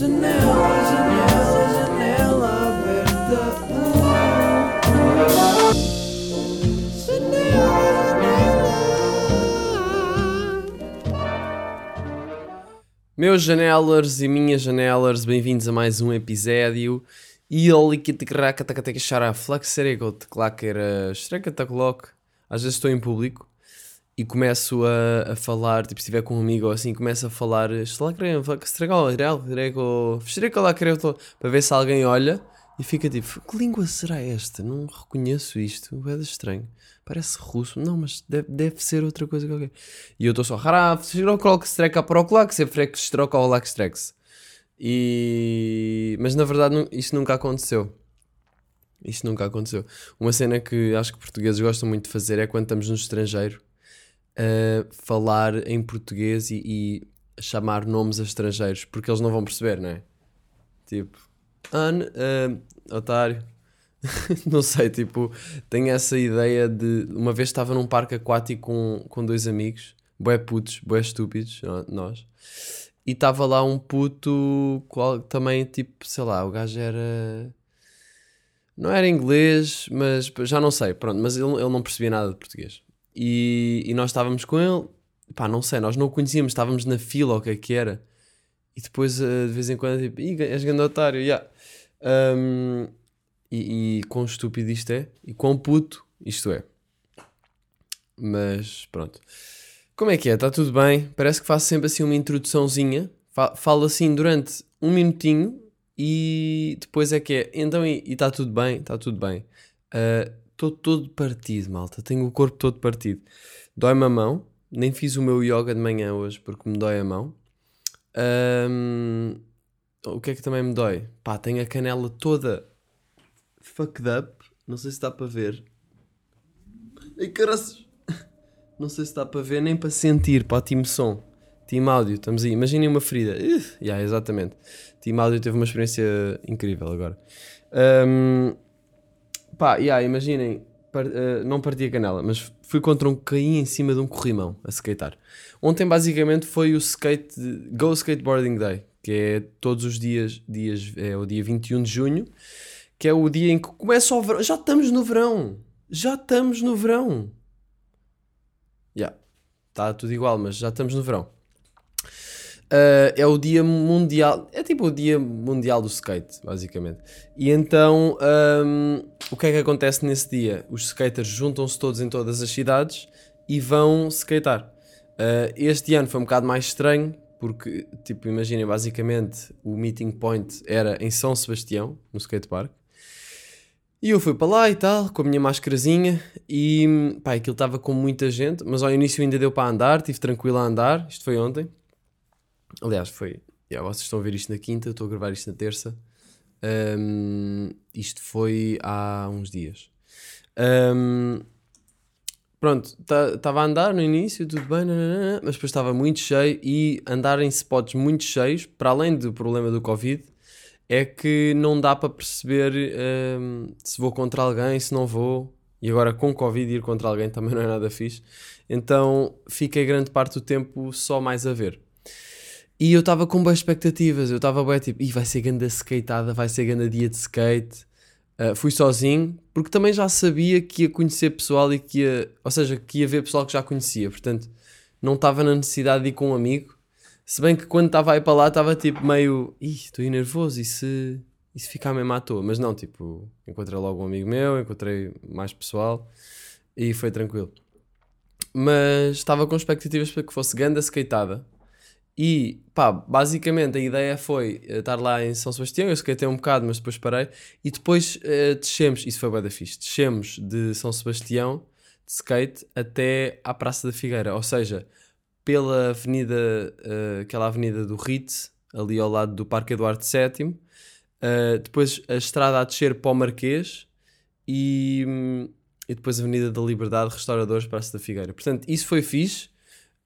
Janela, janela, janela aberta. Meus janelers e minhas janelers, bem-vindos a mais um episódio. E ali que te craca taca xara flax serego te clacker estreca tacloc. Às vezes estou em público e começo a, a falar, tipo, se estiver com um amigo ou assim, começo a falar para ver se alguém olha e fica tipo, que língua será esta? Não reconheço isto, é estranho. Parece russo, não, mas deve, deve ser outra coisa qualquer. E eu estou só. E... Mas na verdade nu- isto nunca aconteceu. Isto nunca aconteceu. Uma cena que acho que portugueses gostam muito de fazer é quando estamos no estrangeiro uh, falar em português e, e chamar nomes a estrangeiros, porque eles não vão perceber, não é? Tipo, n- ah, otário. não sei, tipo, tenho essa ideia de. Uma vez estava num parque aquático com, com dois amigos, bué putos, bué estúpidos, nó- nós, e estava lá um puto qual, também, tipo, sei lá, o gajo era. Não era inglês, mas já não sei, pronto, mas ele, ele não percebia nada de português. E, e nós estávamos com ele, pá, não sei, nós não o conhecíamos, estávamos na fila, ou o que é que era. E depois, eh, de vez em quando, tipo, Ih, és grande otário, yeah. Um, e, e quão estúpido isto é, e quão puto isto é. Mas pronto. Como é que é? Está tudo bem? Parece que faço sempre assim uma introduçãozinha, fa- falo assim durante um minutinho e depois é que é. Então, e está tudo bem? Está tudo bem. Estou todo partido, malta. Tenho o corpo todo partido. Dói-me a mão. Nem fiz o meu yoga de manhã hoje porque me dói a mão. Ahm, o que é que também me dói? Pá, tenho a canela toda fucked up. Não sei se dá para ver. Ai, caraças. Não sei se dá para ver nem para sentir. Pá, time som. Team áudio, estamos aí. Imaginem uma ferida. Uh, yeah, exatamente. Team áudio teve uma experiência incrível agora. Ahm, pá, yeah, imaginem. par- eh, não parti a canela, mas fui contra um. caí em cima de um corrimão a skatear. Ontem, basicamente, foi o skate. Go Skateboarding Day, que é todos os dias. dias é o dia 21 de junho, que é o dia em que começa o verão. Já estamos no verão! Já estamos no verão! Já. Está tudo igual, mas já estamos no verão. Uh, é o dia mundial, é tipo o dia mundial do skate, basicamente. E então, um, o que é que acontece nesse dia? Os skaters juntam-se todos em todas as cidades e vão skatear. Uh, este ano foi um bocado mais estranho, porque, tipo, imaginem, basicamente o meeting point era em São Sebastião, no skatepark. E eu fui para lá e tal, com a minha mascarazinha, e pá, aquilo estava com muita gente, mas ao início ainda deu para andar, estive tranquilo a andar, isto foi ontem. Aliás, foi. Yeah, vocês estão a ver isto na quinta, estou a gravar isto na terça. Um, isto foi há uns dias. Um, pronto, estava a andar no início, tudo bem, mas depois estava muito cheio e andar em spots muito cheios, para além do problema do Covid, é que não dá para perceber um, se vou contra alguém, se não vou. E agora com Covid ir contra alguém também não é nada fixe. Então fiquei grande parte do tempo só mais a ver. E eu estava com boas expectativas, eu estava bem tipo, vai ser grande skateada, vai ser grande dia de skate. Uh, fui sozinho, porque também já sabia que ia conhecer pessoal e que ia, ou seja, que ia ver pessoal que já conhecia, portanto, não estava na necessidade de ir com um amigo. Se bem que quando estava aí para lá, estava tipo meio, ih, estou aí nervoso, e se, e se ficar mesmo à toa? Mas não, tipo, encontrei logo um amigo meu, encontrei mais pessoal e foi tranquilo. Mas estava com expectativas para que fosse grande skateada. E pá, basicamente a ideia foi eh, estar lá em São Sebastião. Eu skatei um bocado, mas depois parei. E depois eh, descemos, isso foi bem da fixe. Descemos de São Sebastião de skate até à Praça da Figueira, ou seja, pela avenida, eh, aquela avenida do Ritz, ali ao lado do Parque Eduardo VII. Eh, depois a estrada a descer para o Marquês e, hum, e depois a Avenida da Liberdade, Restauradores, Praça da Figueira. Portanto, isso foi fixe.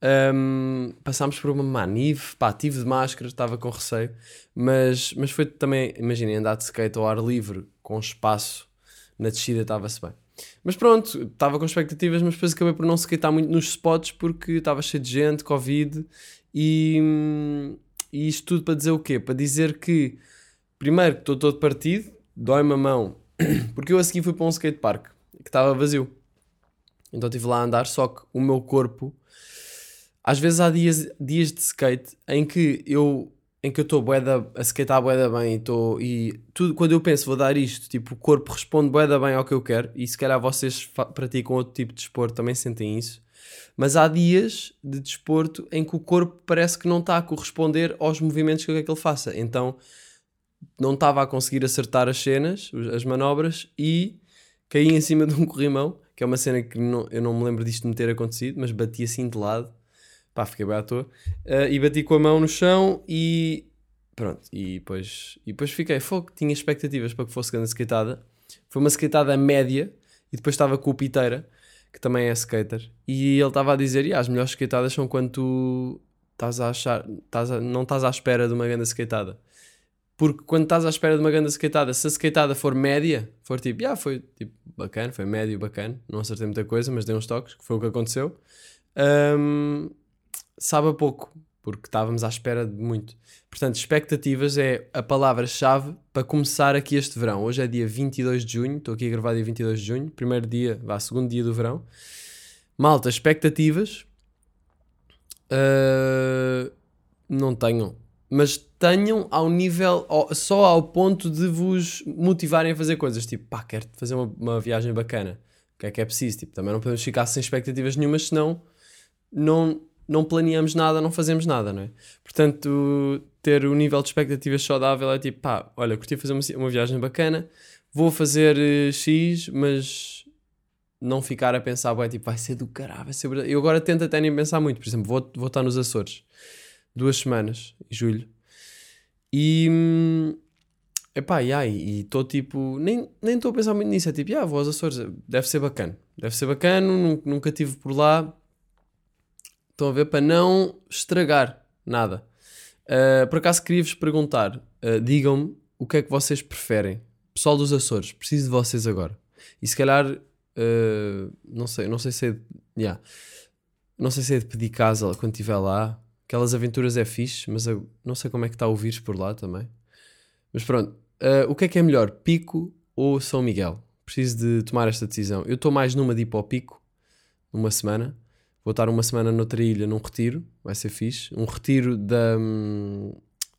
Um, passámos por uma manive, pá, tive de máscara, estava com receio, mas, mas foi também, imaginem, andar de skate ao ar livre, com espaço, na descida estava-se bem. Mas pronto, estava com expectativas, mas depois acabei por não skatear muito nos spots porque estava cheio de gente, Covid, e, E isto tudo para dizer o quê? Para dizer que, primeiro, estou todo partido, dói-me a mão, porque eu a seguir fui para um skatepark que estava vazio. Então estive lá a andar, só que o meu corpo. Às vezes há dias, dias de skate em que eu em que eu estou a skatear bué bem e, tô, e tudo, quando eu penso vou dar isto, tipo, o corpo responde bué bem ao que eu quero e se calhar vocês praticam outro tipo de desporto também sentem isso. Mas há dias de desporto em que o corpo parece que não está a corresponder aos movimentos que eu quero que ele faça. Então não estava a conseguir acertar as cenas, as manobras e caí em cima de um corrimão, que é uma cena que não, eu não me lembro disto me ter acontecido, mas bati assim de lado Pá, fiquei bem à toa. Uh, e bati com a mão no chão e pronto. E depois, e depois fiquei, fogo, tinha expectativas para que fosse grande skateada. Foi uma skateada média e depois estava com o Piteira, que também é skater. E ele estava a dizer, yeah, as melhores skateadas são quando tu estás a achar, estás a, não estás à espera de uma grande skateada. Porque quando estás à espera de uma grande skateada, se a skateada for média, for tipo, yeah, foi tipo bacana, foi médio, bacana, não acertei muita coisa, mas dei uns toques, que foi o que aconteceu. Um, sabe a pouco, porque estávamos à espera de muito. Portanto, expectativas é a palavra-chave para começar aqui este verão. Hoje é dia 22 de junho, estou aqui a gravar dia 22 de junho, primeiro dia, vá, segundo dia do verão. Malta, expectativas. Uh, não tenham, mas tenham ao nível, só ao ponto de vos motivarem a fazer coisas. Tipo, pá, quero fazer uma, uma viagem bacana. O que é que é preciso? Tipo, também não podemos ficar sem expectativas nenhumas, senão não, não planeamos nada, não fazemos nada, não é? Portanto, ter o nível de expectativas saudável é tipo, pá, olha, curti fazer uma, uma viagem bacana, vou fazer uh, X, mas não ficar a pensar, é tipo, vai ser do caralho, vai ser. Eu agora tento até nem pensar muito, por exemplo, vou, vou estar nos Açores duas semanas, em julho, e. Hum, epá, e estou tipo, nem estou a pensar muito nisso, é tipo, ah, vou aos Açores, deve ser bacana, deve ser bacana, nunca tive por lá, Estão a ver? Para não estragar nada. Uh, por acaso queria-vos perguntar: uh, digam-me o que é que vocês preferem. Pessoal dos Açores, preciso de vocês agora. E se calhar, uh, não sei, não sei se é. De, yeah. Não sei se é de pedir casa quando estiver lá. Aquelas aventuras é fixe, mas eu não sei como é que está o vírus por lá também. Mas pronto, o que é que é melhor, Pico ou São Miguel? Preciso de tomar esta decisão. Eu estou mais numa de ir para o Pico, numa semana. Vou estar uma semana noutra ilha num retiro, vai ser fixe. Um retiro da,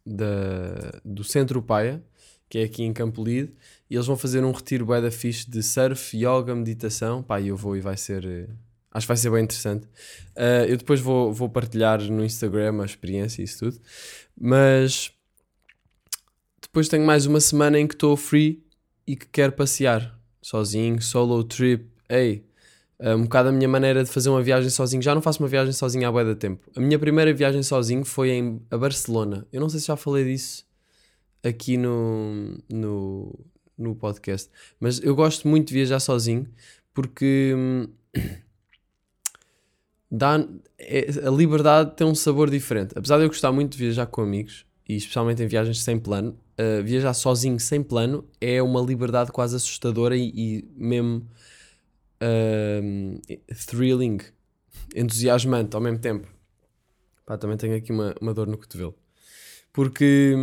da, do Centro Paia, que é aqui em Campolide, e eles vão fazer um retiro bem da fixe de surf, yoga, meditação. Pá, eu vou e vai ser. Eh, acho que vai ser bem interessante. Uh, eu depois vou, vou partilhar no Instagram a experiência e isso tudo. Mas depois tenho mais uma semana em que estou free e que quero passear sozinho, solo trip. Ei, um bocado a minha maneira de fazer uma viagem sozinho. Já não faço uma viagem sozinho há bué de tempo. A minha primeira viagem sozinho foi em, a Barcelona. Eu não sei se já falei disso aqui no, no, no podcast. Mas eu gosto muito de viajar sozinho porque hum, dá, é, a liberdade tem um sabor diferente. Apesar de eu gostar muito de viajar com amigos, e especialmente em viagens sem plano, uh, viajar sozinho sem plano é uma liberdade quase assustadora e, e mesmo uh, thrilling, entusiasmante ao mesmo tempo. Pá, também tenho aqui uma, uma dor no cotovelo. Porque,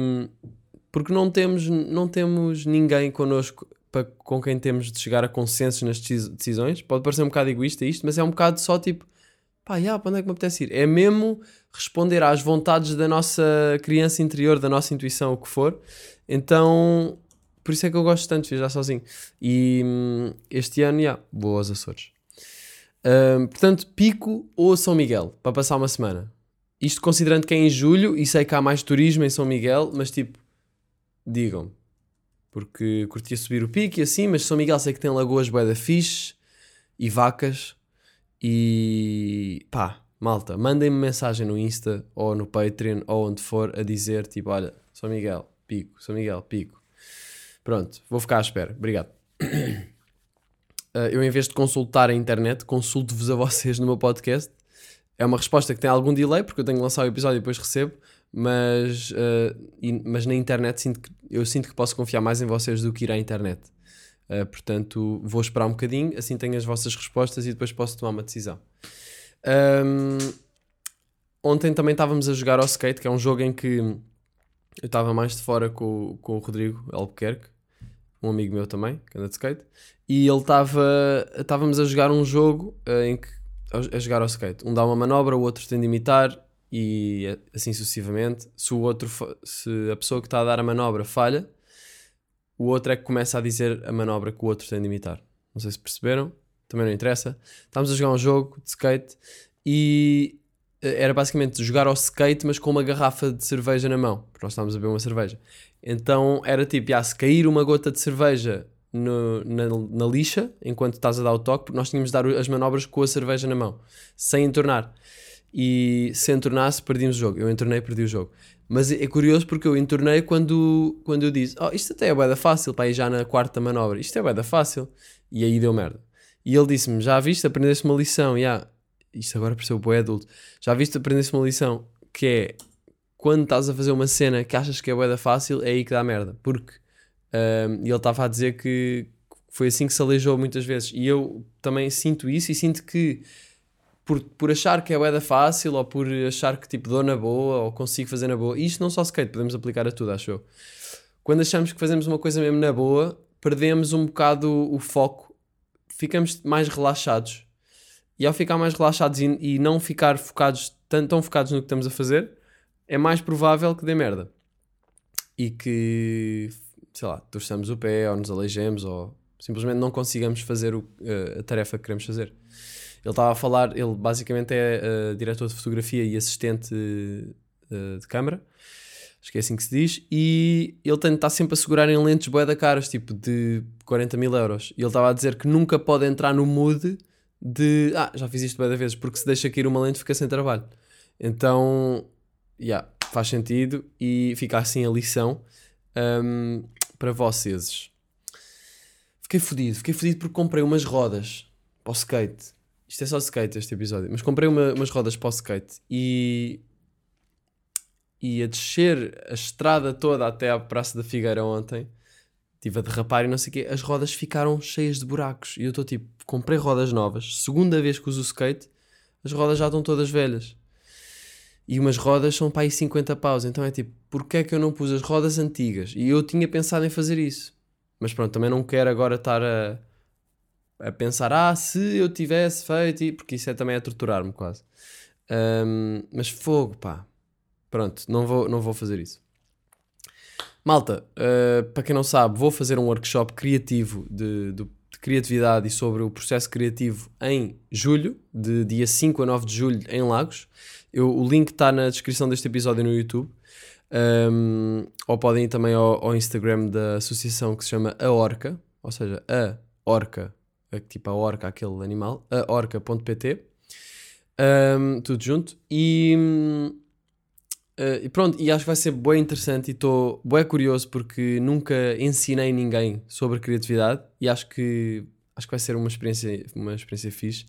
porque não, temos, não temos ninguém connosco para, com quem temos de chegar a consensos nas decisões. Pode parecer um bocado egoísta isto, mas é um bocado só tipo, pá, yeah, para onde é que me apetece ir? É mesmo responder às vontades da nossa criança interior, da nossa intuição, o que for. Então por isso é que eu gosto tanto de viajar sozinho. E hum, este ano, já, yeah, vou aos Açores. Um, portanto, Pico ou São Miguel, para passar uma semana. Isto considerando que é em julho e sei que há mais turismo em São Miguel, mas tipo, digam-me. Porque curtia subir o pico e assim, mas São Miguel sei que tem lagoas bué fixe e vacas. E pá, malta, mandem-me mensagem no Insta ou no Patreon ou onde for a dizer tipo, olha, São Miguel, pico, São Miguel, pico. Pronto, vou ficar à espera. Obrigado. Uh, eu, em vez de consultar a internet, consulto-vos a vocês no meu podcast. É uma resposta que tem algum delay, porque eu tenho que lançar o episódio e depois recebo, mas, uh, e, mas na internet sinto que, eu sinto que posso confiar mais em vocês do que ir à internet. Uh, portanto, vou esperar um bocadinho, assim tenho as vossas respostas e depois posso tomar uma decisão. Um, ontem também estávamos a jogar ao skate, que é um jogo em que eu estava mais de fora com, com o Rodrigo Albuquerque, um amigo meu também, que anda de skate, e ele estava. Estávamos a jogar um jogo eh, em que. A, a jogar ao skate. Um dá uma manobra, o outro tem de imitar e assim sucessivamente. Se o outro. Se a pessoa que está a dar a manobra falha, o outro é que começa a dizer a manobra que o outro tem de imitar. Não sei se perceberam, também não interessa. Estávamos a jogar um jogo de skate e eh, era basicamente jogar ao skate, mas com uma garrafa de cerveja na mão, porque nós estávamos a beber uma cerveja. Então era tipo, ah, se cair uma gota de cerveja no- na, na lixa, enquanto estás a dar o toque, porque nós tínhamos de dar as manobras com a cerveja na mão, sem entornar. E se entornasse, perdíamos o jogo. Eu entornei e perdi o jogo. Mas é curioso porque eu entornei quando, quando eu disse: Oh, isto até é bué da fácil, para ir já na quarta manobra. Isto é bué da fácil. E aí deu merda. E ele disse-me: Já viste, aprendeste uma lição. Yeah. Isto agora pareceu bué adulto. Já viste, aprendeste uma lição que é quando estás a fazer uma cena que achas que é bué da fácil, é aí que dá merda. Porque um, ele estava a dizer que foi assim que se aleijou muitas vezes. E eu também sinto isso e sinto que por, por achar que é bué da fácil ou por achar que tipo dou na boa ou consigo fazer na boa, isto não só skate, podemos aplicar a tudo, acho eu. Quando achamos que fazemos uma coisa mesmo na boa, perdemos um bocado o foco, ficamos mais relaxados. E ao ficar mais relaxados e, e não ficar focados, tão, tão focados no que estamos a fazer, é mais provável que dê merda. E que, sei lá, torçamos o pé ou nos aleijemos ou simplesmente não consigamos fazer o- eh, a tarefa que queremos fazer. Ele estava a falar, ele basicamente é eh, diretor de fotografia e assistente eh, de câmara, acho que é assim que se diz, e ele estar sempre a segurar em lentes bué da caras, tipo de 40 mil euros. E ele estava a dizer que nunca pode entrar no mood de, ah, já fiz isto bué da vezes, porque se deixa cair uma lente fica sem trabalho. Então, yeah, faz sentido e fica assim a lição hum, para vocês. Fiquei fodido, fiquei fodido porque comprei umas rodas para o skate. Isto é só skate este episódio, mas comprei uma- umas rodas para o skate e e a descer a estrada toda até à Praça da Figueira ontem, estive a derrapar e não sei o quê, as rodas ficaram cheias de buracos. E eu estou tipo, comprei rodas novas, segunda vez que uso skate, as rodas já estão todas velhas. E umas rodas são para aí 50 paus, então é tipo, porquê é que eu não pus as rodas antigas? E eu tinha pensado em fazer isso. Mas pronto, também não quero agora estar a, a pensar, ah, se eu tivesse feito, porque isso é também a torturar-me quase. Ahm, mas fogo, pá. Pronto, não vou, não vou fazer isso. Malta, uh, para quem não sabe, vou fazer um workshop criativo de, de criatividade e sobre o processo criativo em julho, de dia 5 a 9 de julho, em Lagos. Eu- o link está na descrição deste episódio no YouTube. Um, ou podem ir também ao, ao Instagram da associação que se chama A Orca, ou seja, a Orca, a- tipo a orca, aquele animal, aorca.pt. Um, tudo junto. E. Uh, e pronto, e acho que vai ser bem interessante e estou bem curioso porque nunca ensinei ninguém sobre criatividade e acho que acho que vai ser uma experiência, uma experiência fixe.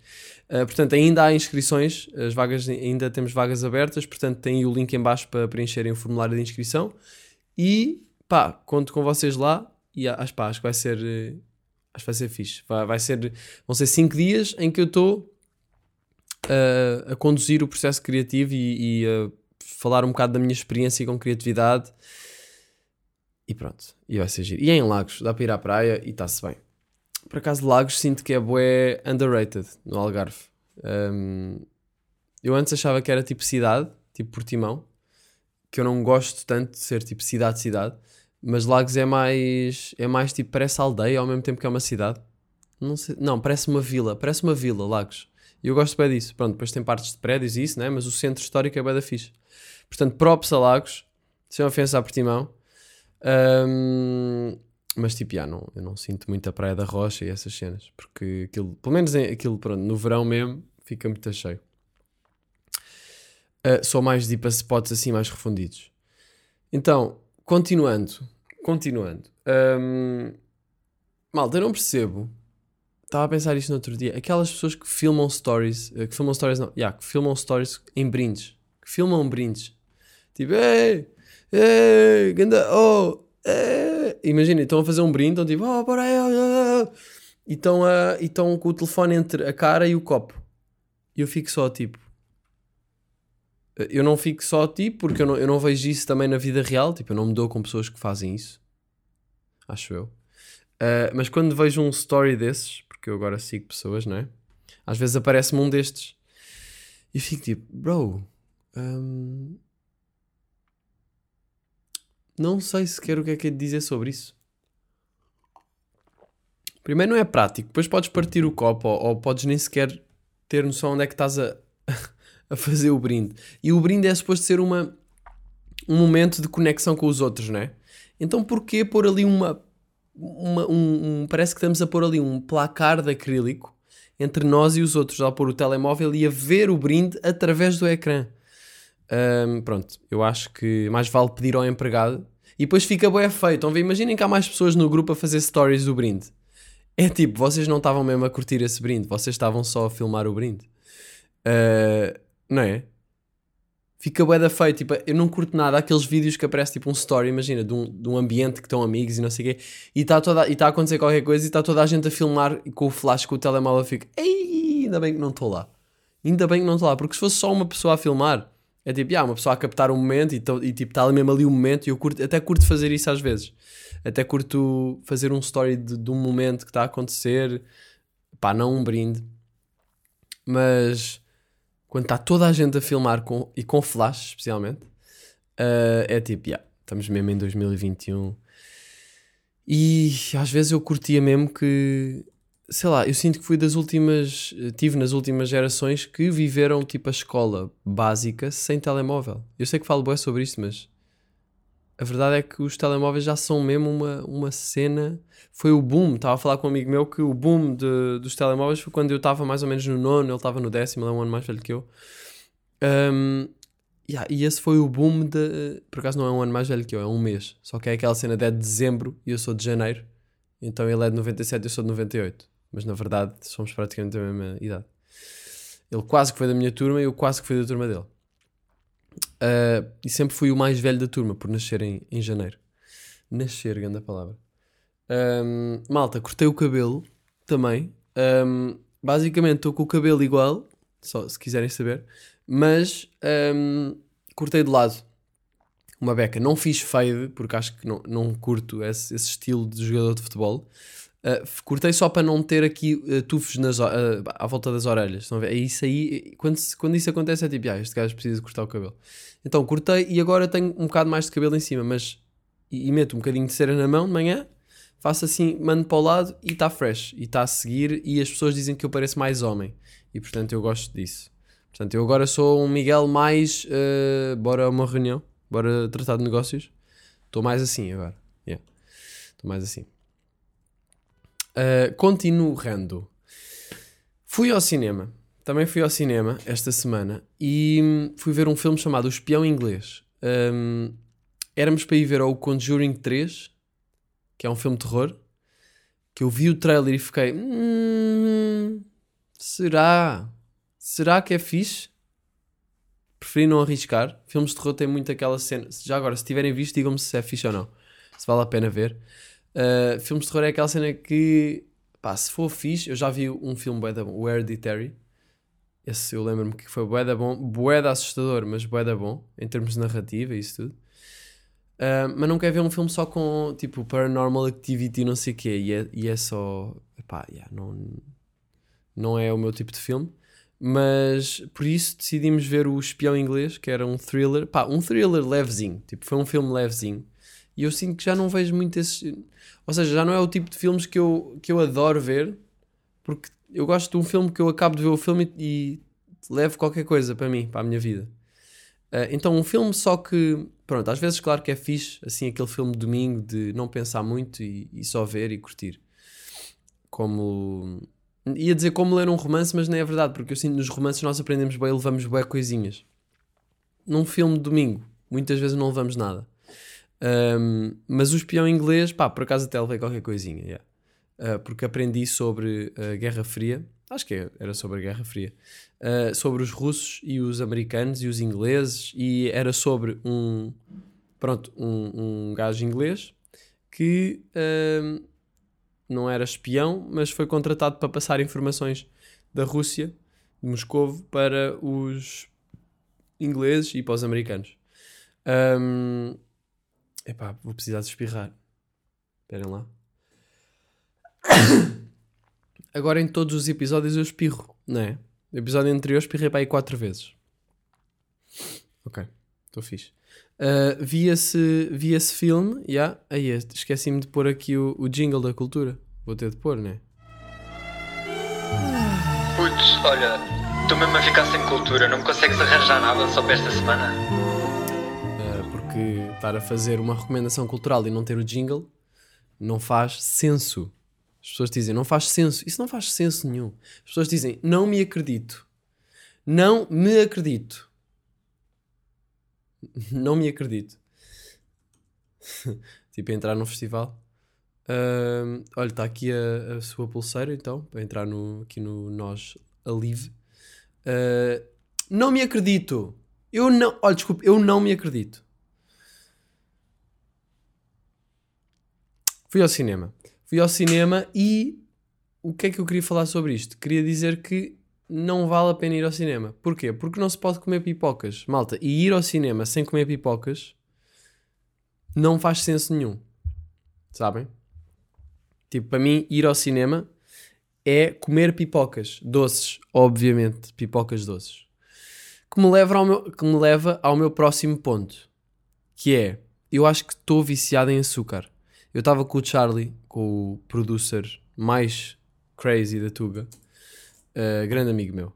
Uh, portanto, ainda há inscrições, as vagas ainda temos vagas abertas, portanto tem o link em baixo para preencherem o formulário de inscrição e pá, conto com vocês lá e acho, pá, acho que vai ser eh, acho que vai ser fixe. Vai, vai ser, vão ser 5 dias em que eu estou uh, a conduzir o processo criativo e, e a falar um bocado da minha experiência com criatividade e pronto, e vai ser giro. E é em Lagos, dá para ir à praia e está-se bem. Por acaso, Lagos sinto que é bué underrated no Algarve. Um, eu antes achava que era tipo cidade, tipo Portimão, que eu não gosto tanto de ser tipo cidade-cidade, mas Lagos é mais, é mais tipo, parece aldeia ao mesmo tempo que é uma cidade. Não, sei, não parece uma vila, parece uma vila, Lagos. E eu gosto bem disso. Pronto, depois tem partes de prédios e isso, né? mas o centro histórico é bem da fixe. Portanto, props a Lagos, sem ofensa a Portimão. Ahm, mas tipo, já, não, eu não sinto muito a Praia da Rocha e essas cenas, porque aquilo, pelo menos aquilo, pronto, no verão mesmo, fica muito cheio. Ah, só mais de ir para spots assim mais refundidos. Então, continuando, continuando. Ahm, malta, eu não percebo. Estava a pensar isto no outro dia. Aquelas pessoas que filmam stories, eh, que filmam stories não, yeah, que filmam stories em brindes, que filmam brindes. Tipo, ei, ei, ganda, oh, ei. Imagina, estão a fazer um brinde, estão tipo, oh, bora aí, oh, oh. E estão a- e estão com o telefone entre a cara e o copo. E eu fico só tipo, Eu não fico só a ti, porque eu não, eu não vejo isso também na vida real. Tipo, eu não me dou com pessoas que fazem isso. Acho eu. Uh, mas quando vejo um story desses, porque eu agora sigo pessoas, não é? Às vezes aparece-me um destes. E fico tipo, bro, hum, não sei sequer o que é que é de dizer sobre isso. Primeiro não é prático, depois podes partir o copo ou, ou podes nem sequer ter noção onde é que estás a, a fazer o brinde. E o brinde é suposto ser uma, um momento de conexão com os outros, não é? Então porquê pôr ali uma, uma- um, um- Parece que estamos a pôr ali um placar de acrílico entre nós e os outros, ao pôr o telemóvel e a ver o brinde através do ecrã. Ahm, pronto, eu acho que mais vale pedir ao empregado e depois fica bem feito. Então, imaginem que há mais pessoas no grupo a fazer stories do brinde. É tipo, vocês não estavam mesmo a curtir esse brinde, vocês estavam só a filmar o brinde. Ah, não é? Fica bué da feito, tipo, eu não curto nada aqueles vídeos que aparece tipo um story, imagina, de um, de um ambiente que estão amigos e não sei o quê, e está tá a acontecer qualquer coisa e está toda a gente a filmar com o flash, com o telemóvel, fica, ei, ainda bem que não estou lá. Ainda bem que não estou lá, porque se fosse só uma pessoa a filmar, é tipo, ah, uma pessoa a captar um momento e, to- e tipo, está ali mesmo ali um momento e eu curto, até curto fazer isso às vezes. Até curto fazer um story de, de um momento que está a acontecer, pá, não um brinde, mas quando está toda a gente a filmar com, e com flash, especialmente, ah, é tipo, yeah, estamos mesmo em 2021 e às vezes eu curtia mesmo que, sei lá, eu sinto que fui das últimas, eh, tive nas últimas gerações que viveram tipo a escola básica sem telemóvel. Eu sei que falo bem sobre isto, mas a verdade é que os telemóveis já são mesmo uma, uma cena. Foi o boom, estava a falar com um amigo meu que o boom de- dos telemóveis foi quando eu estava mais ou menos no nono, ele estava no décimo, ele é um ano mais velho que eu. Um, yeah, e esse foi o boom de. Por acaso não é um ano mais velho que eu, é um mês. Só que é aquela cena de é de dezembro e eu sou de janeiro. Então ele é de 97 e eu sou de 98. Mas na verdade somos praticamente da mesma idade. Ele quase que foi da minha turma e eu quase que fui da turma dele. Uh, e sempre fui o mais velho da turma por nascer em, em janeiro. Nascer, grande a palavra. Um, malta, cortei o cabelo também. Um, basicamente estou com o cabelo igual, só se quiserem saber, mas um, cortei de lado uma beca. Não fiz fade porque acho que não, não curto esse, esse estilo de jogador de futebol. Uh, cortei só para não ter aqui uh, tufos nas, uh, à volta das orelhas. Estão a ver? É isso aí. Quando, quando isso acontece, é tipo, ah, este gajo precisa cortar o cabelo. Então cortei e agora tenho um bocado mais de cabelo em cima, mas. E, e meto um bocadinho de cera na mão de manhã, faço assim, mando para o lado e está fresh. E está a seguir. E as pessoas dizem que eu pareço mais homem. E portanto eu gosto disso. Portanto, eu agora sou um Miguel mais. uh, bora a uma reunião, bora tratar de negócios. Estou mais assim agora. Yeah. Estou mais assim. Uh, continuando. Fui ao cinema. Também fui ao cinema esta semana e hum, fui ver um filme chamado O Espião Inglês. Um, éramos para ir ver ao Conjuring 3, que é um filme de terror, que eu vi o trailer e fiquei. "Hum, será? Será que é fixe? Preferi não arriscar. Filmes de terror têm muito aquela cena. Já agora, se tiverem visto, digam-me se é fixe ou não. Se vale a pena ver. Uh, filmes de terror é aquela cena que, pá, se for fixe, eu já vi um filme bué da bom, o Hereditary. Esse eu lembro-me que foi bué da bom, bué da assustador, mas bué da bom, em termos de narrativa e isso tudo. Uh, mas não quero ver um filme só com, tipo, Paranormal Activity não sei o quê, e é, e é só, pá, yeah, não, não é o meu tipo de filme. Mas por isso decidimos ver o Espião Inglês, que era um thriller, pá, um thriller levezinho, tipo, foi um filme levezinho. E eu sinto que já não vejo muito esses. Ou seja, já não é o tipo de filmes que eu, que eu adoro ver, porque eu gosto de um filme que eu acabo de ver o filme e, e levo qualquer coisa para mim, para a minha vida. Ah, então, um filme só que. Pronto, às vezes, claro que é fixe, assim, aquele filme de domingo de não pensar muito e, e só ver e curtir. Como. Ia dizer como ler um romance, mas não é verdade, porque eu sinto nos romances nós aprendemos bem e levamos bem coisinhas. Num filme de domingo, muitas vezes não levamos nada. Um, mas o espião inglês, pá, por acaso até levei qualquer coisinha, yeah. Uh, porque aprendi sobre a Guerra Fria, acho que era sobre a Guerra Fria, uh, sobre os russos e os americanos e os ingleses, e era sobre um, pronto, um, um gajo inglês que um, não era espião, mas foi contratado para passar informações da Rússia, de Moscovo, para os ingleses e para os americanos. Ahm, epá, vou precisar de espirrar. Esperem lá. Agora em todos os episódios eu espirro, não é? No episódio anterior espirrei para aí quatro vezes. Ok, estou fixe. Uh, vi, esse, vi esse filme, já. Yeah. Aí, esqueci-me de pôr aqui o, o jingle da cultura. Vou ter de pôr, né? Putz, olha, estou mesmo a ficar sem cultura, não me consegues arranjar nada só para esta semana? Estar a fazer uma recomendação cultural e não ter o jingle não faz senso. As pessoas dizem, não faz senso. Isso não faz senso nenhum. As pessoas dizem, não me acredito. Não me acredito. Não me acredito. tipo, entrar num festival. Uh, olha, está aqui a, a, sua pulseira, então, para entrar no, aqui no Nós Alive. Uh, não me acredito. Eu não. Olha, desculpe, eu não me acredito. Fui ao cinema. Fui ao cinema e o que é que eu queria falar sobre isto? Queria dizer que não vale a pena ir ao cinema. Porquê? Porque não se pode comer pipocas. Malta, e ir ao cinema sem comer pipocas não faz senso nenhum. Sabem? Tipo, para mim, ir ao cinema é comer pipocas doces, obviamente, pipocas doces. Que me leva ao meu, que me leva ao meu próximo ponto, que é, eu acho que estou viciado em açúcar. Eu estava com o Charlie, com o producer mais crazy da Tuga, uh, grande amigo meu.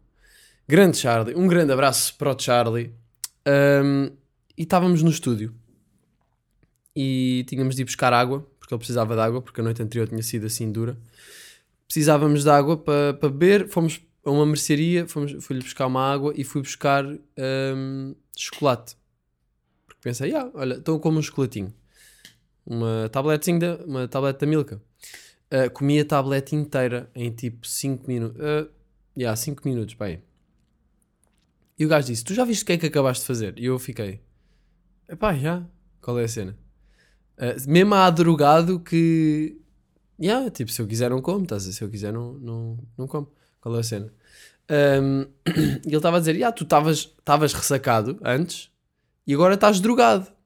Grande Charlie, um grande abraço para o Charlie. Um, e estávamos no estúdio e tínhamos de ir buscar água, porque ele precisava de água, porque a noite anterior tinha sido assim dura. Precisávamos de água para, beber, fomos a uma mercearia, fui-lhe buscar uma água e fui buscar um, chocolate. Porque pensei, ah, olha, estou como um chocolatinho. Uma tabletezinha, uma tablete da Milka. Uh, comi a tablete inteira em tipo 5 minutos. Uh, yeah, 5 minutos, pai. E o gajo disse: Tu já viste o que é que acabaste de fazer? E eu fiquei: Epá, já. Qual é a cena? Uh, mesmo há drogado que. Yeah, tipo, se eu quiser não como, estás a Se eu quiser não, não, não como. Qual é a cena? Um, e ele estava a dizer: yeah, Tu estavas ressacado antes e agora estás drogado.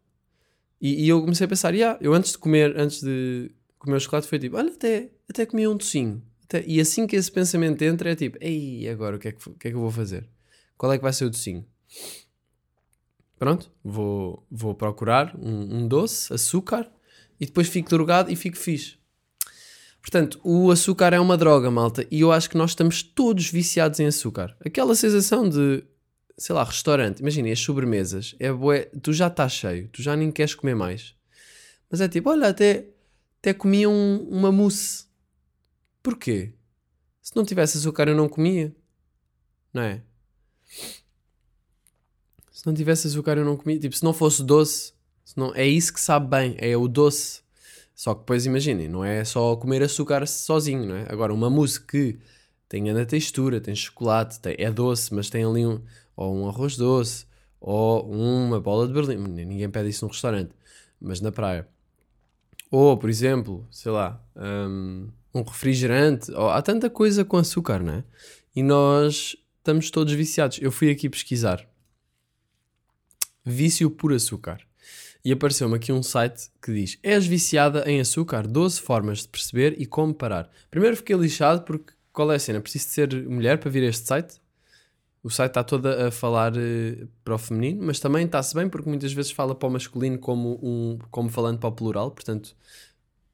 E, e, eu comecei a pensar: yeah, eu antes de comer, antes de comer o chocolate, foi tipo: Olha, até, até comi um docinho. Até, e assim que esse pensamento entra, é tipo: Ei, agora o que é que, que, é que eu vou fazer? Qual é que vai ser o docinho? Pronto, vou, vou procurar um, um doce, açúcar, e depois fico drogado e fico fixe. Portanto, o açúcar é uma droga, malta, e eu acho que nós estamos todos viciados em açúcar. Aquela sensação de, sei lá, restaurante, imaginem as sobremesas, é bué, tu já estás cheio, tu já nem queres comer mais. Mas é tipo, olha, até, até comia um, uma mousse. Porquê? Se não tivesse açúcar eu não comia. Não é? Se não tivesse açúcar eu não comia. Tipo, se não fosse doce, não, é isso que sabe bem, é o doce. Só que depois imaginem, não é só comer açúcar sozinho, não é? Agora, uma mousse que tem na textura, tem chocolate, tem, é doce, mas tem ali um, ou um arroz doce, ou uma bola de berlim. Ninguém pede isso num restaurante, mas na praia. Ou, por exemplo, sei lá, um, um refrigerante. Ou, há tanta coisa com açúcar, não é? E nós estamos todos viciados. Eu fui aqui pesquisar vício por açúcar. E apareceu-me aqui um site que diz: És viciada em açúcar? 12 formas de perceber e como parar. Primeiro fiquei lixado porque qual é a cena? Preciso de ser mulher para vir a este site? O site está todo a falar uh, para o feminino, mas também está-se bem porque muitas vezes fala para o masculino como, um, como falando para o plural, portanto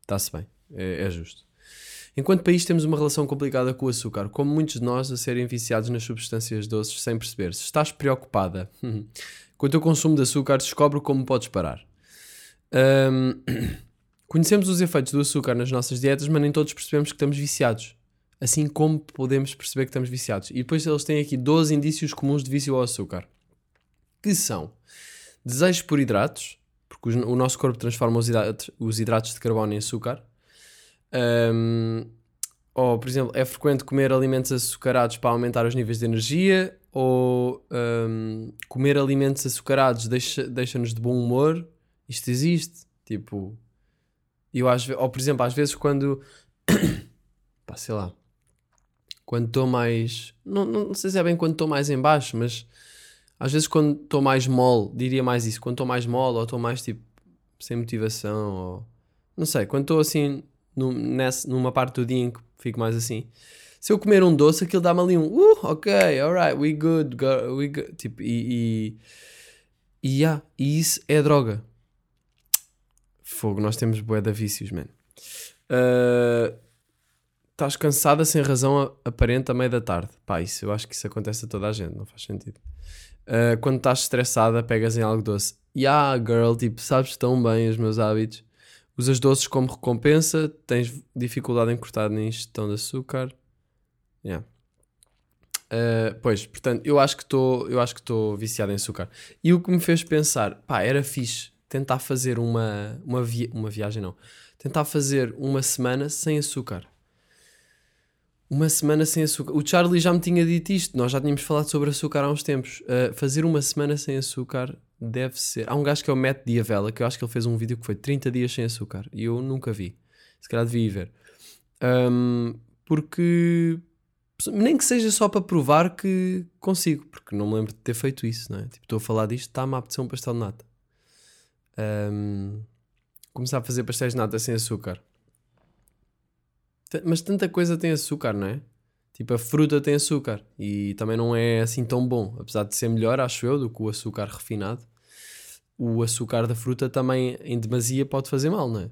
está-se bem, é, é justo. Enquanto país temos uma relação complicada com o açúcar, como muitos de nós a serem viciados nas substâncias doces sem perceber. Se estás preocupada com o teu consumo de açúcar, descobre como podes parar. Um, conhecemos os efeitos do açúcar nas nossas dietas, mas nem todos percebemos que estamos viciados. Assim como podemos perceber que estamos viciados. E depois eles têm aqui 12 indícios comuns de vício ao açúcar. Que são desejos por hidratos, porque o nosso corpo transforma os hidratos, os hidratos de carbono em açúcar. Um, ou, por exemplo, é frequente comer alimentos açucarados para aumentar os níveis de energia, ou um, comer alimentos açucarados deixa-nos deixa de bom humor. Isto existe. Tipo, eu às ou por exemplo, às vezes quando, pá, sei lá, quando estou mais, não, não, sei se é bem quando estou mais em baixo, mas Às vezes quando estou mais mole, diria mais isso, quando estou mais mole ou estou mais tipo sem motivação ou não sei, quando estou assim num- nessa, numa parte do dia em que fico mais assim, se eu comer um doce, aquilo dá-me ali um uh, ok, alright, we good, go, we good. Tipo, e, e, e, yeah, e isso é droga. Fogo, nós temos de vícios, man. Ah, Estás cansada sem razão aparente a meio da tarde. Pá, isso eu acho que isso acontece a toda a gente, não faz sentido. Uh, quando estás estressada, pegas em algo doce. Yeah, girl, tipo, sabes tão bem os meus hábitos. Usas doces como recompensa, tens dificuldade em cortar na ingestão de açúcar. Yeah. Uh, pois, portanto, eu acho que estou eu acho que estou viciado em açúcar. E o que me fez pensar, pá, era fixe tentar fazer uma, uma, via uma viagem, não. Tentar fazer uma semana sem açúcar. Uma semana sem açúcar. O Charlie já me tinha dito isto. Nós já tínhamos falado sobre açúcar há uns tempos. Uh, fazer uma semana sem açúcar deve ser. Há um gajo que é o Matt Diavela, que eu acho que ele fez um vídeo que foi 30 dias sem açúcar. E eu nunca vi. Se calhar devia ir ver. Um, porque. Nem que seja só para provar que consigo. Porque não me lembro de ter feito isso, não é? Tipo, estou a falar disto, está-me a apetecer um pastel de nata. Um, começar a fazer pastéis de nata sem açúcar. Mas tanta coisa tem açúcar, não é? Tipo, a fruta tem açúcar e também não é assim tão bom. Apesar de ser melhor, acho eu, do que o açúcar refinado. O açúcar da fruta também, em demasia, pode fazer mal, não é?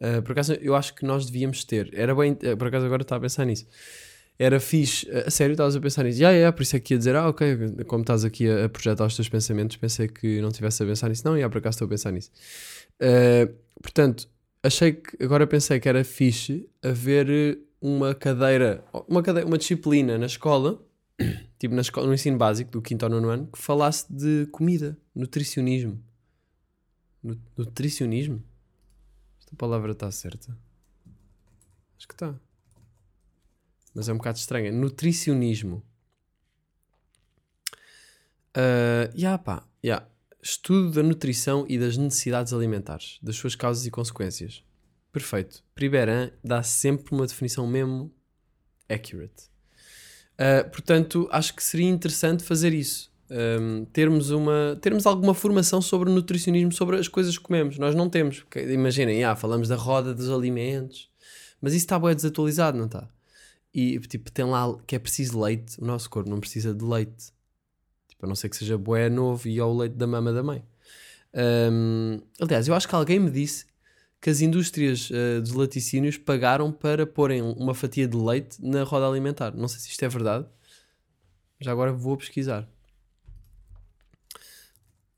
Ah, por acaso, eu acho que nós devíamos ter. Era bem. ah, Por acaso, agora estava a pensar nisso. Era fixe. A sério, estavas a pensar nisso. Já, já, por isso é que ia dizer, ah, ok, como estás aqui a, projetar os teus pensamentos, pensei que não estivesse a pensar nisso. Não, já, por acaso estou a pensar nisso. Ah, portanto, achei que agora pensei que era fixe haver uma cadeira, uma cadeira, uma disciplina na escola, tipo na escola, no ensino básico do quinto ao nono ano, que falasse de comida, nutricionismo. Nu- nutricionismo? Esta palavra está certa? Acho que está. Mas é um bocado estranha. Nutricionismo. Ah, ya pá, ya. Estudo da nutrição e das necessidades alimentares, das suas causas e consequências. Perfeito. Priberan dá sempre uma definição mesmo accurate. Uh, portanto, acho que seria interessante fazer isso. Um, termos, uma, termos alguma formação sobre nutricionismo, sobre as coisas que comemos. Nós não temos. Imaginem, ah, falamos da roda dos alimentos, mas isso está bem desatualizado, não está? E tipo, tem lá que é preciso leite. O nosso corpo não precisa de leite. A não ser que seja bué novo e ao leite da mama da mãe. Um, aliás, eu acho que alguém me disse que as indústrias uh, dos laticínios pagaram para porem uma fatia de leite na roda alimentar. Não sei se isto é verdade. Já agora vou pesquisar.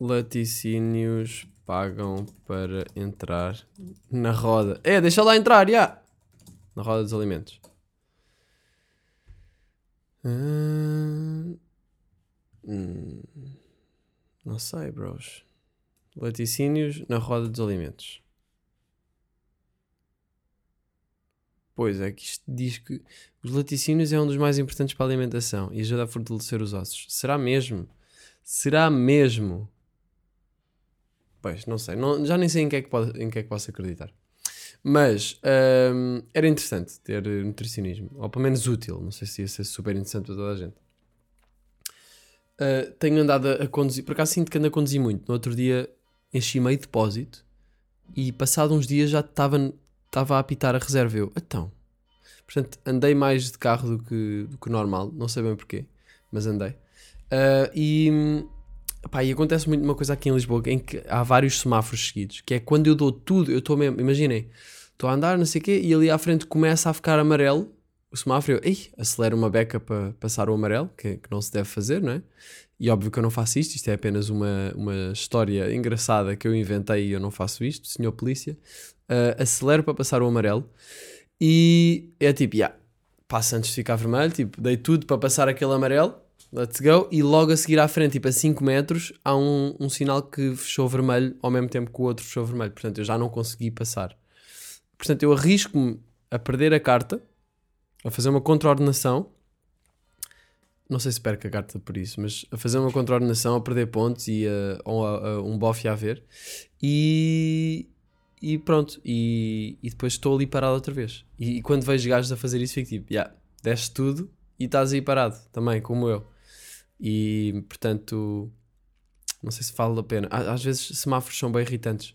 Laticínios pagam para entrar na roda. É, deixa lá entrar, já! Na roda dos alimentos. Ah, hum, não sei, bros. Laticínios na roda dos alimentos. Pois é, que isto diz que os laticínios é um dos mais importantes para a alimentação e ajuda a fortalecer os ossos. Será mesmo? Será mesmo? Pois, não sei. Não- já nem sei em que, é que pode, em que é que posso acreditar. Mas hum, era interessante ter nutricionismo. Ou pelo menos útil. Não sei se ia ser super interessante para toda a gente. Uh, tenho andado a, a conduzir. Por acaso sinto que ando a conduzir muito. No outro dia enchi meio depósito e passado uns dias já estava estava a apitar a reserva. Eu, então. Portanto, andei mais de carro do que, do que normal. Não sei bem porquê, mas andei. Uh, e, pá, e acontece muito uma coisa aqui em Lisboa em que há vários semáforos seguidos. Que é quando eu dou tudo, eu estou mesmo. Imaginem, estou a andar, não sei o quê, e ali à frente começa a ficar amarelo o semáforo. Eu, ei, acelero uma beca para passar o amarelo, que, que não se deve fazer, não é? E óbvio que eu não faço isto, isto é apenas uma, uma história engraçada que eu inventei e eu não faço isto, senhor polícia. Uh, acelero para passar o amarelo e é tipo, yeah, passa antes de ficar vermelho, tipo, dei tudo para passar aquele amarelo, let's go, e logo a seguir à frente, tipo a 5 metros, há um, um sinal que fechou vermelho ao mesmo tempo que o outro fechou vermelho, portanto eu já não consegui passar. Portanto eu arrisco-me a perder a carta, a fazer uma contraordenação, não sei se perco a carta por isso, mas a fazer uma contraordenação, a perder pontos e a, a- a um bofe a ver, e, e pronto, e, e depois estou ali parado outra vez. E, e quando vejo gajos a fazer isso, fico tipo, yeah, deste tudo e estás aí parado também, como eu. E portanto, não sei se vale a pena. Às vezes semáforos são bem irritantes.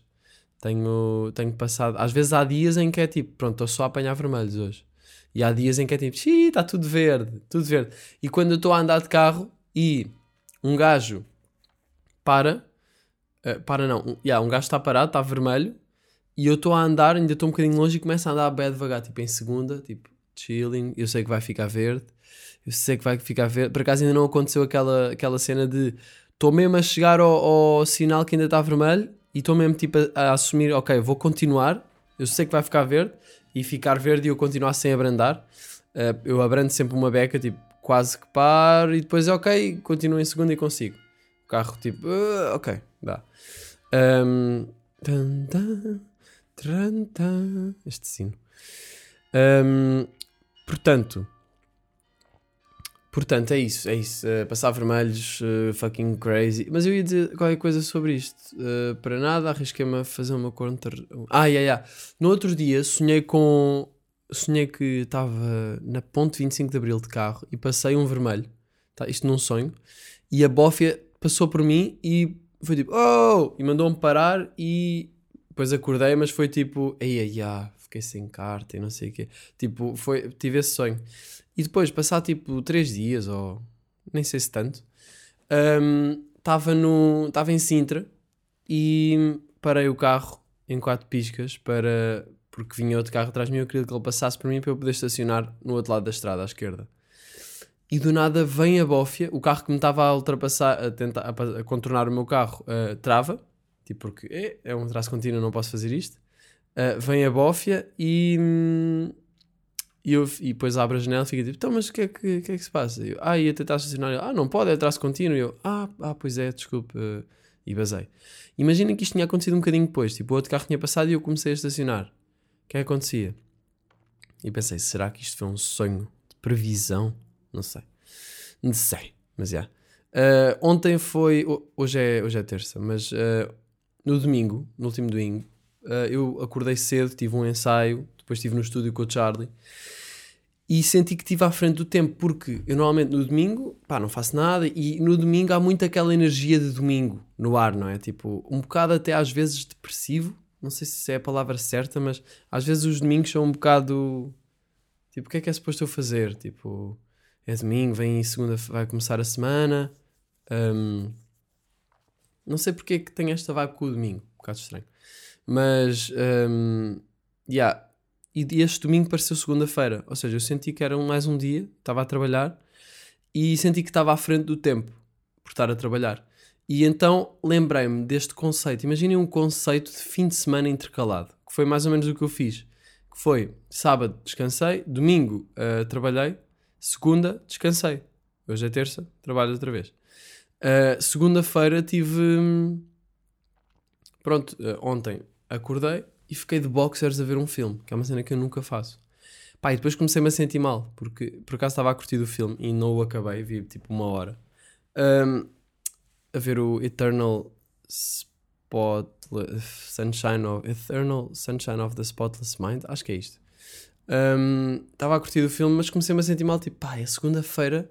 Tenho, tenho passado. Às vezes há dias em que é tipo, pronto, estou só a apanhar vermelhos hoje. E há dias em que é tipo, xiii, está tudo verde, tudo verde. E quando eu estou a andar de carro e um gajo para, eh, para não, um, yeah, um gajo está parado, está vermelho, e eu estou a andar, ainda estou um bocadinho longe e começo a andar bem devagar, tipo em segunda, tipo chilling, eu sei que vai ficar verde, eu sei que vai ficar verde. Por acaso ainda não aconteceu aquela, aquela cena de estou mesmo a chegar ao, ao sinal que ainda está vermelho e estou mesmo tipo a, a assumir, ok, vou continuar, eu sei que vai ficar verde e ficar verde e eu continuar sem abrandar. Eh, eu abrando sempre uma beca, tipo, quase que paro e depois, ok, continuo em segunda e consigo. O carro, tipo, "Ah, ok, dá. Ahm, tan, tan, tan. este sino. Ahm, portanto, portanto, é isso, é isso. eh, passar vermelhos, eh, fucking crazy. Mas eu ia dizer qualquer coisa sobre isto. Eh, para nada, arrisquei-me a fazer uma contra. Ah, yeah, yeah. No outro dia sonhei com. Sonhei que estava na ponte 25 de Abril de carro e passei um vermelho. Tá, isto num sonho. E a bófia passou por mim e foi tipo, oh! E mandou-me parar e depois acordei, mas foi tipo, ei, ai, ai, fiquei sem carta e não sei o quê. Tipo, foi, tive esse sonho. E depois, passar tipo 3 dias ou nem sei se tanto, estava no estava em Sintra e parei o carro em quatro piscas para porque vinha outro carro atrás de mim eu queria que ele passasse por mim para eu poder estacionar no outro lado da estrada à esquerda. E do nada vem a bófia o carro que me estava a ultrapassar a tentar a, contornar o meu carro eh, trava tipo porque é, é um traço contínuo não posso fazer isto. Eh, vem a bófia e hum, e, eu, e depois abre a janela e fica tipo, então, mas o que é que, que, é que se passa? Eu, ah, ia tentar estacionar. Ah, não pode, é traço contínuo. E eu, ah, ah, pois é, desculpe. e basei. Imaginem que isto tinha acontecido um bocadinho depois. Tipo, o outro carro tinha passado e eu comecei a estacionar. O que é que acontecia? E pensei, será que isto foi um sonho de previsão? Não sei. Não sei, mas já. Eh, ontem foi. ho- Hoje é, hoje é terça, mas eh, no domingo, no último domingo, eh, eu acordei cedo, tive um ensaio, depois estive no estúdio com o Charlie e senti que estive à frente do tempo, porque eu normalmente no domingo, pá, não faço nada e no domingo há muito aquela energia de domingo no ar, não é? Tipo, um bocado até às vezes depressivo, não sei se é a palavra certa, mas às vezes os domingos são um bocado tipo, o que é que é suposto eu fazer? Tipo, é domingo, vem segunda, vai começar a semana. hum, não sei porque é que tem esta vibe com o domingo, um bocado estranho. Mas, hum, yeah. E este domingo pareceu segunda-feira, ou seja, eu senti que era um- mais um dia, estava a trabalhar e senti que estava à frente do tempo por estar a trabalhar. E então lembrei-me deste conceito. Imaginem um conceito de fim de semana intercalado, que foi mais ou menos o que eu fiz. Que foi sábado descansei, domingo ah, trabalhei, segunda descansei. Hoje é terça, trabalho outra vez. Ah, Segunda-feira tive. hum, Pronto, ah, ontem acordei e fiquei de boxers a ver um filme, que é uma cena que eu nunca faço. Pá, e depois comecei-me a sentir mal, porque por acaso estava a curtir o filme e não o acabei, vi tipo uma hora. Ahm, a ver o Eternal Spotless Sunshine of Eternal Sunshine of the Spotless Mind, acho que é isto. Estava a curtir o filme, mas comecei-me a sentir mal, tipo, pá, é segunda-feira,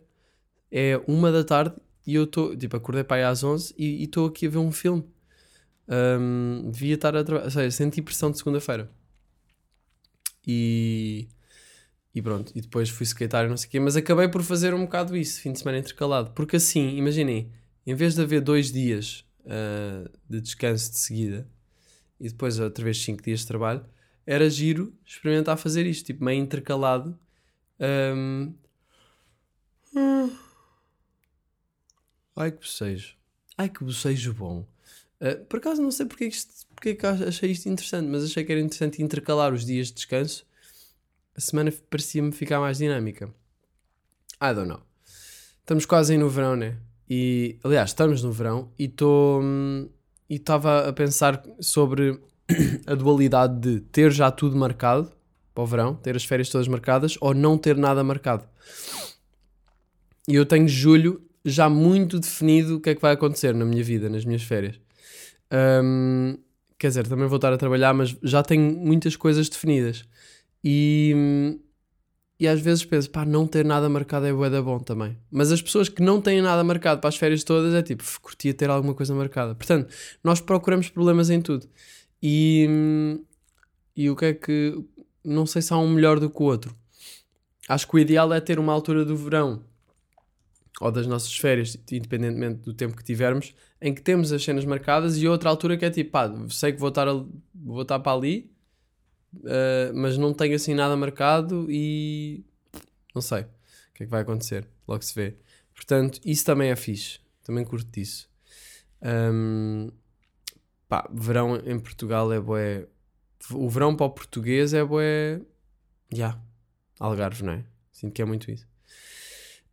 é uma da tarde e eu estou, tipo, acordei para aí às 11 e estou aqui a ver um filme. Ahm, devia estar a trabalhar, ou seja, senti pressão de segunda-feira. E, e pronto, e depois fui e não sei o quê, mas acabei por fazer um bocado isso, fim de semana intercalado, porque assim, imaginem, em vez de haver dois dias ah, de descanso de seguida e depois outra vez cinco dias de trabalho, era giro experimentar fazer isto, tipo meio intercalado. Ahm, Ai que bocejo. Ai que bocejo bom. Uh, por acaso não sei porque, é isto, porque é achei isto interessante, mas achei que era interessante intercalar os dias de descanso. A semana parecia-me ficar mais dinâmica. I don't know. Estamos quase no verão, né? E, aliás, estamos no verão e estou. E estava a pensar sobre a dualidade de ter já tudo marcado para o verão, ter as férias todas marcadas, ou não ter nada marcado. E eu tenho julho já muito definido o que é que vai acontecer na minha vida, nas minhas férias. Hum, quer dizer, também vou estar a trabalhar, mas já tenho muitas coisas definidas. E, e às vezes penso, pá, não ter nada marcado é bué da bom também. Mas as pessoas que não têm nada marcado para as férias todas é tipo, "F, curtia ter alguma coisa marcada. Portanto, nós procuramos problemas em tudo. E, e o que é que. Não sei se há um melhor do que o outro. Acho que o ideal é ter uma altura do verão ou das nossas férias, independentemente do tempo que tivermos, em que temos as cenas marcadas e outra altura que é tipo, pá, sei que vou estar, ali- vou estar para ali, Uh, mas não tenho assim nada marcado e não sei o que é que vai acontecer, logo se vê. Portanto, isso também é fixe, também curto disso. Um, pá, verão em Portugal é bué. O verão para o português é bué. Já, Algarve, não é? Sinto que é muito isso.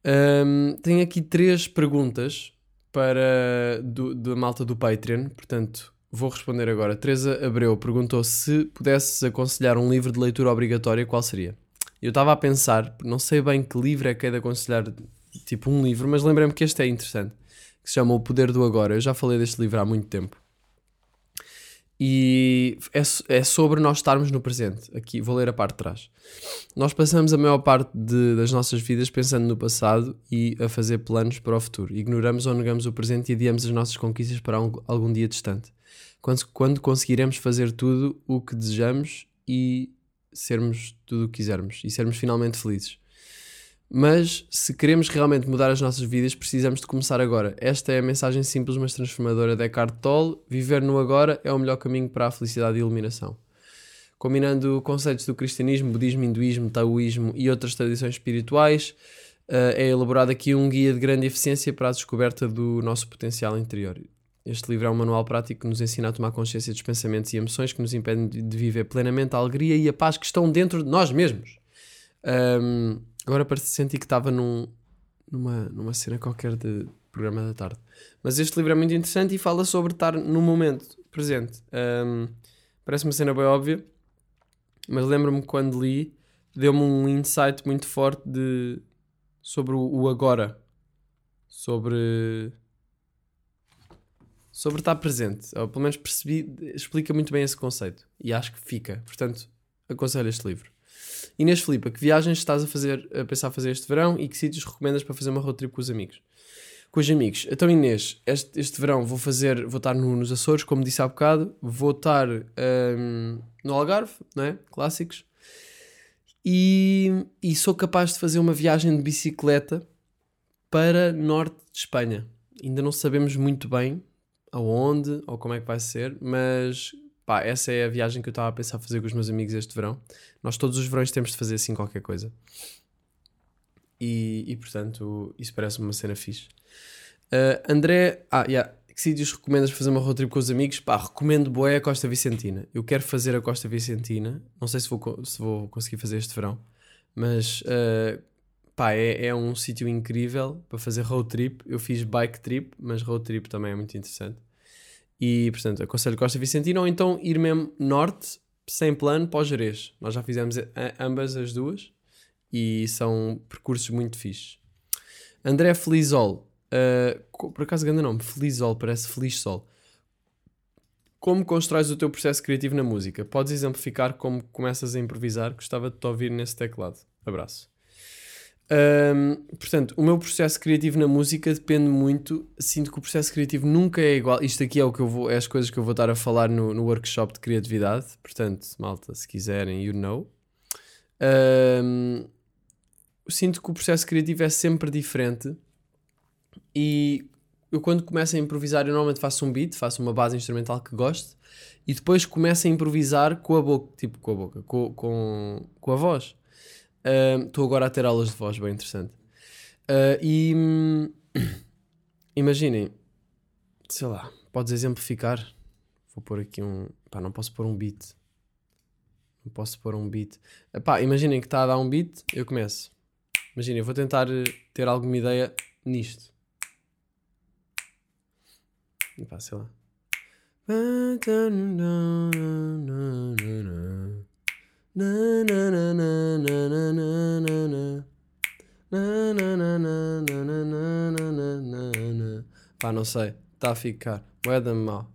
Um, tenho aqui três perguntas para da malta do Patreon, portanto vou responder agora. Teresa Abreu perguntou se pudesses aconselhar um livro de leitura obrigatória, qual seria? Eu estava a pensar, não sei bem que livro é que é de aconselhar, tipo um livro, mas lembrei-me que este é interessante, que se chama O Poder do Agora. Eu já falei deste livro há muito tempo. E é, é sobre nós estarmos no presente. Aqui, vou ler a parte de trás. Nós passamos a maior parte de- das nossas vidas pensando no passado e a fazer planos para o futuro. Ignoramos ou negamos o presente e adiamos as nossas conquistas para algum, algum dia distante. Quando, quando conseguiremos fazer tudo o que desejamos e sermos tudo o que quisermos e sermos finalmente felizes. Mas se queremos realmente mudar as nossas vidas, precisamos de começar agora. Esta é a mensagem simples mas transformadora de Eckhart Tolle. Viver no agora é o melhor caminho para a felicidade e iluminação. Combinando conceitos do cristianismo, budismo, hinduísmo, taoísmo e outras tradições espirituais, eh, é elaborado aqui um guia de grande eficiência para a descoberta do nosso potencial interior. Este livro é um manual prático que nos ensina a tomar consciência dos pensamentos e emoções que nos impedem de viver plenamente a alegria e a paz que estão dentro de nós mesmos. Ahm, agora parece sentir que estava num, numa, numa cena qualquer de programa da tarde. Mas este livro é muito interessante e fala sobre estar no momento presente. Ahm, parece uma cena bem óbvia, mas lembro-me quando li, deu-me um insight muito forte de, sobre o, o agora. Sobre. Sobre estar presente. Ou pelo menos percebi, explica muito bem esse conceito. E acho que fica. Portanto, aconselho este livro. Inês Filipa, que viagens estás a fazer, a pensar fazer este verão e que sítios recomendas para fazer uma road trip com os amigos? Com os amigos. Então, Inês, este, este verão vou fazer, vou estar no- nos Açores, como disse há bocado, vou estar hum, no Algarve, não é? Clássicos. E, e sou capaz de fazer uma viagem de bicicleta para norte de Espanha. Ainda não sabemos muito bem aonde ou como é que vai ser, mas pá, essa é a viagem que eu estava a pensar fazer com os meus amigos este verão. Nós todos os verões temos de fazer assim qualquer coisa. E, e portanto, isso parece uma cena fixe. Uh, André, ah, yeah. que sítios recomendas fazer uma road trip com os amigos? Pá, recomendo boé a Costa Vicentina. Eu quero fazer a Costa Vicentina. Não sei se vou, se vou conseguir fazer este verão, mas uh, pá, é, é um sítio incrível para fazer road trip. Eu fiz bike trip, mas road trip também é muito interessante. E portanto, aconselho Costa Vicentina ou então ir mesmo norte, sem plano, para o Jerez. Nós já fizemos ambas as duas e são percursos muito fixes. André Felizol, uh, por acaso grande nome, Felizol, parece Feliz Sol. Como constróis o teu processo criativo na música? Podes exemplificar como começas a improvisar? Gostava de te ouvir nesse teclado. Abraço. Ahm, portanto, o meu processo criativo na música depende muito. Sinto que o processo criativo nunca é igual. Isto aqui é o que eu vou, é as coisas que eu vou estar a falar no, no workshop de criatividade. Portanto, malta, se quiserem, you know. Ahm, sinto que o processo criativo é sempre diferente. E eu, quando começo a improvisar, eu normalmente faço um beat, faço uma base instrumental que gosto. E depois começo a improvisar com a boca, tipo com a boca, com, com, com a voz. Estou agora a ter aulas de voz, bem interessante. Ah, e hum, imaginem, sei lá, podes exemplificar. Vou pôr aqui um. Pá, não posso pôr um beat. Não posso pôr um beat. Ah, Pá, imaginem que está a dar um beat, eu começo. Imaginem, vou tentar eh, ter alguma ideia nisto. E pá, sei lá. Na, na, na, na, na, na, na, na, na. Na, na, na, na, na, na, na, na, na, na. Pá, não sei. Está a ficar. Weather mal.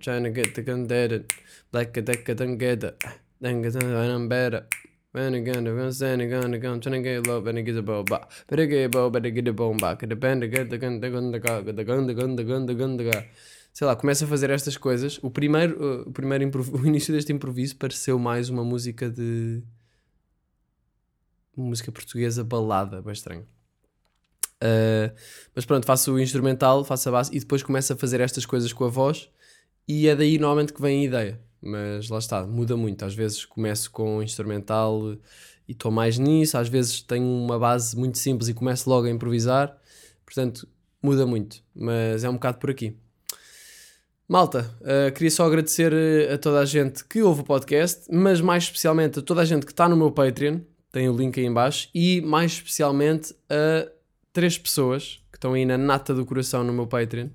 Trying to get the gun dead. Like a it. Then get them better. When I gonna go, stand gonna go, trying to get low, when I get a bow, ba. Better get a bow, better get a bow back. The band, get the gun, the gun, the gun, the gun, the gun, the gun, the gun, the gun. Sei lá, começa a fazer estas coisas. O primeiro, uh, o primeiro o início deste improviso pareceu mais uma música de. Uma música portuguesa balada, bem estranho. Uh, mas pronto, faço o instrumental, faço a base e depois começo a fazer estas coisas com a voz e é daí normalmente que vem a ideia. Mas lá está, muda muito. Às vezes começo com o instrumental e estou mais nisso, às vezes tenho uma base muito simples e começo logo a improvisar. Portanto, muda muito, mas é um bocado por aqui. Malta, uh, queria só agradecer uh, a toda a gente que ouve o podcast, mas mais especialmente a toda a gente que está no meu Patreon, tem o link aí em baixo, e mais especialmente a três pessoas que estão aí na nata do coração no meu Patreon,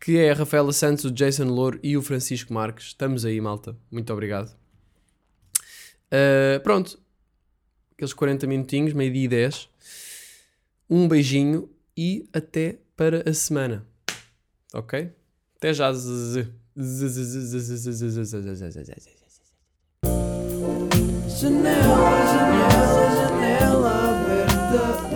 que é a Rafaela Santos, o Jason Louro e o Francisco Marques. Estamos aí, malta. Muito obrigado. Uh, pronto. Aqueles 40 minutinhos, meio-dia e 10. Um beijinho e até para a semana. Ok? Até já. Janela, janela, janela aberta.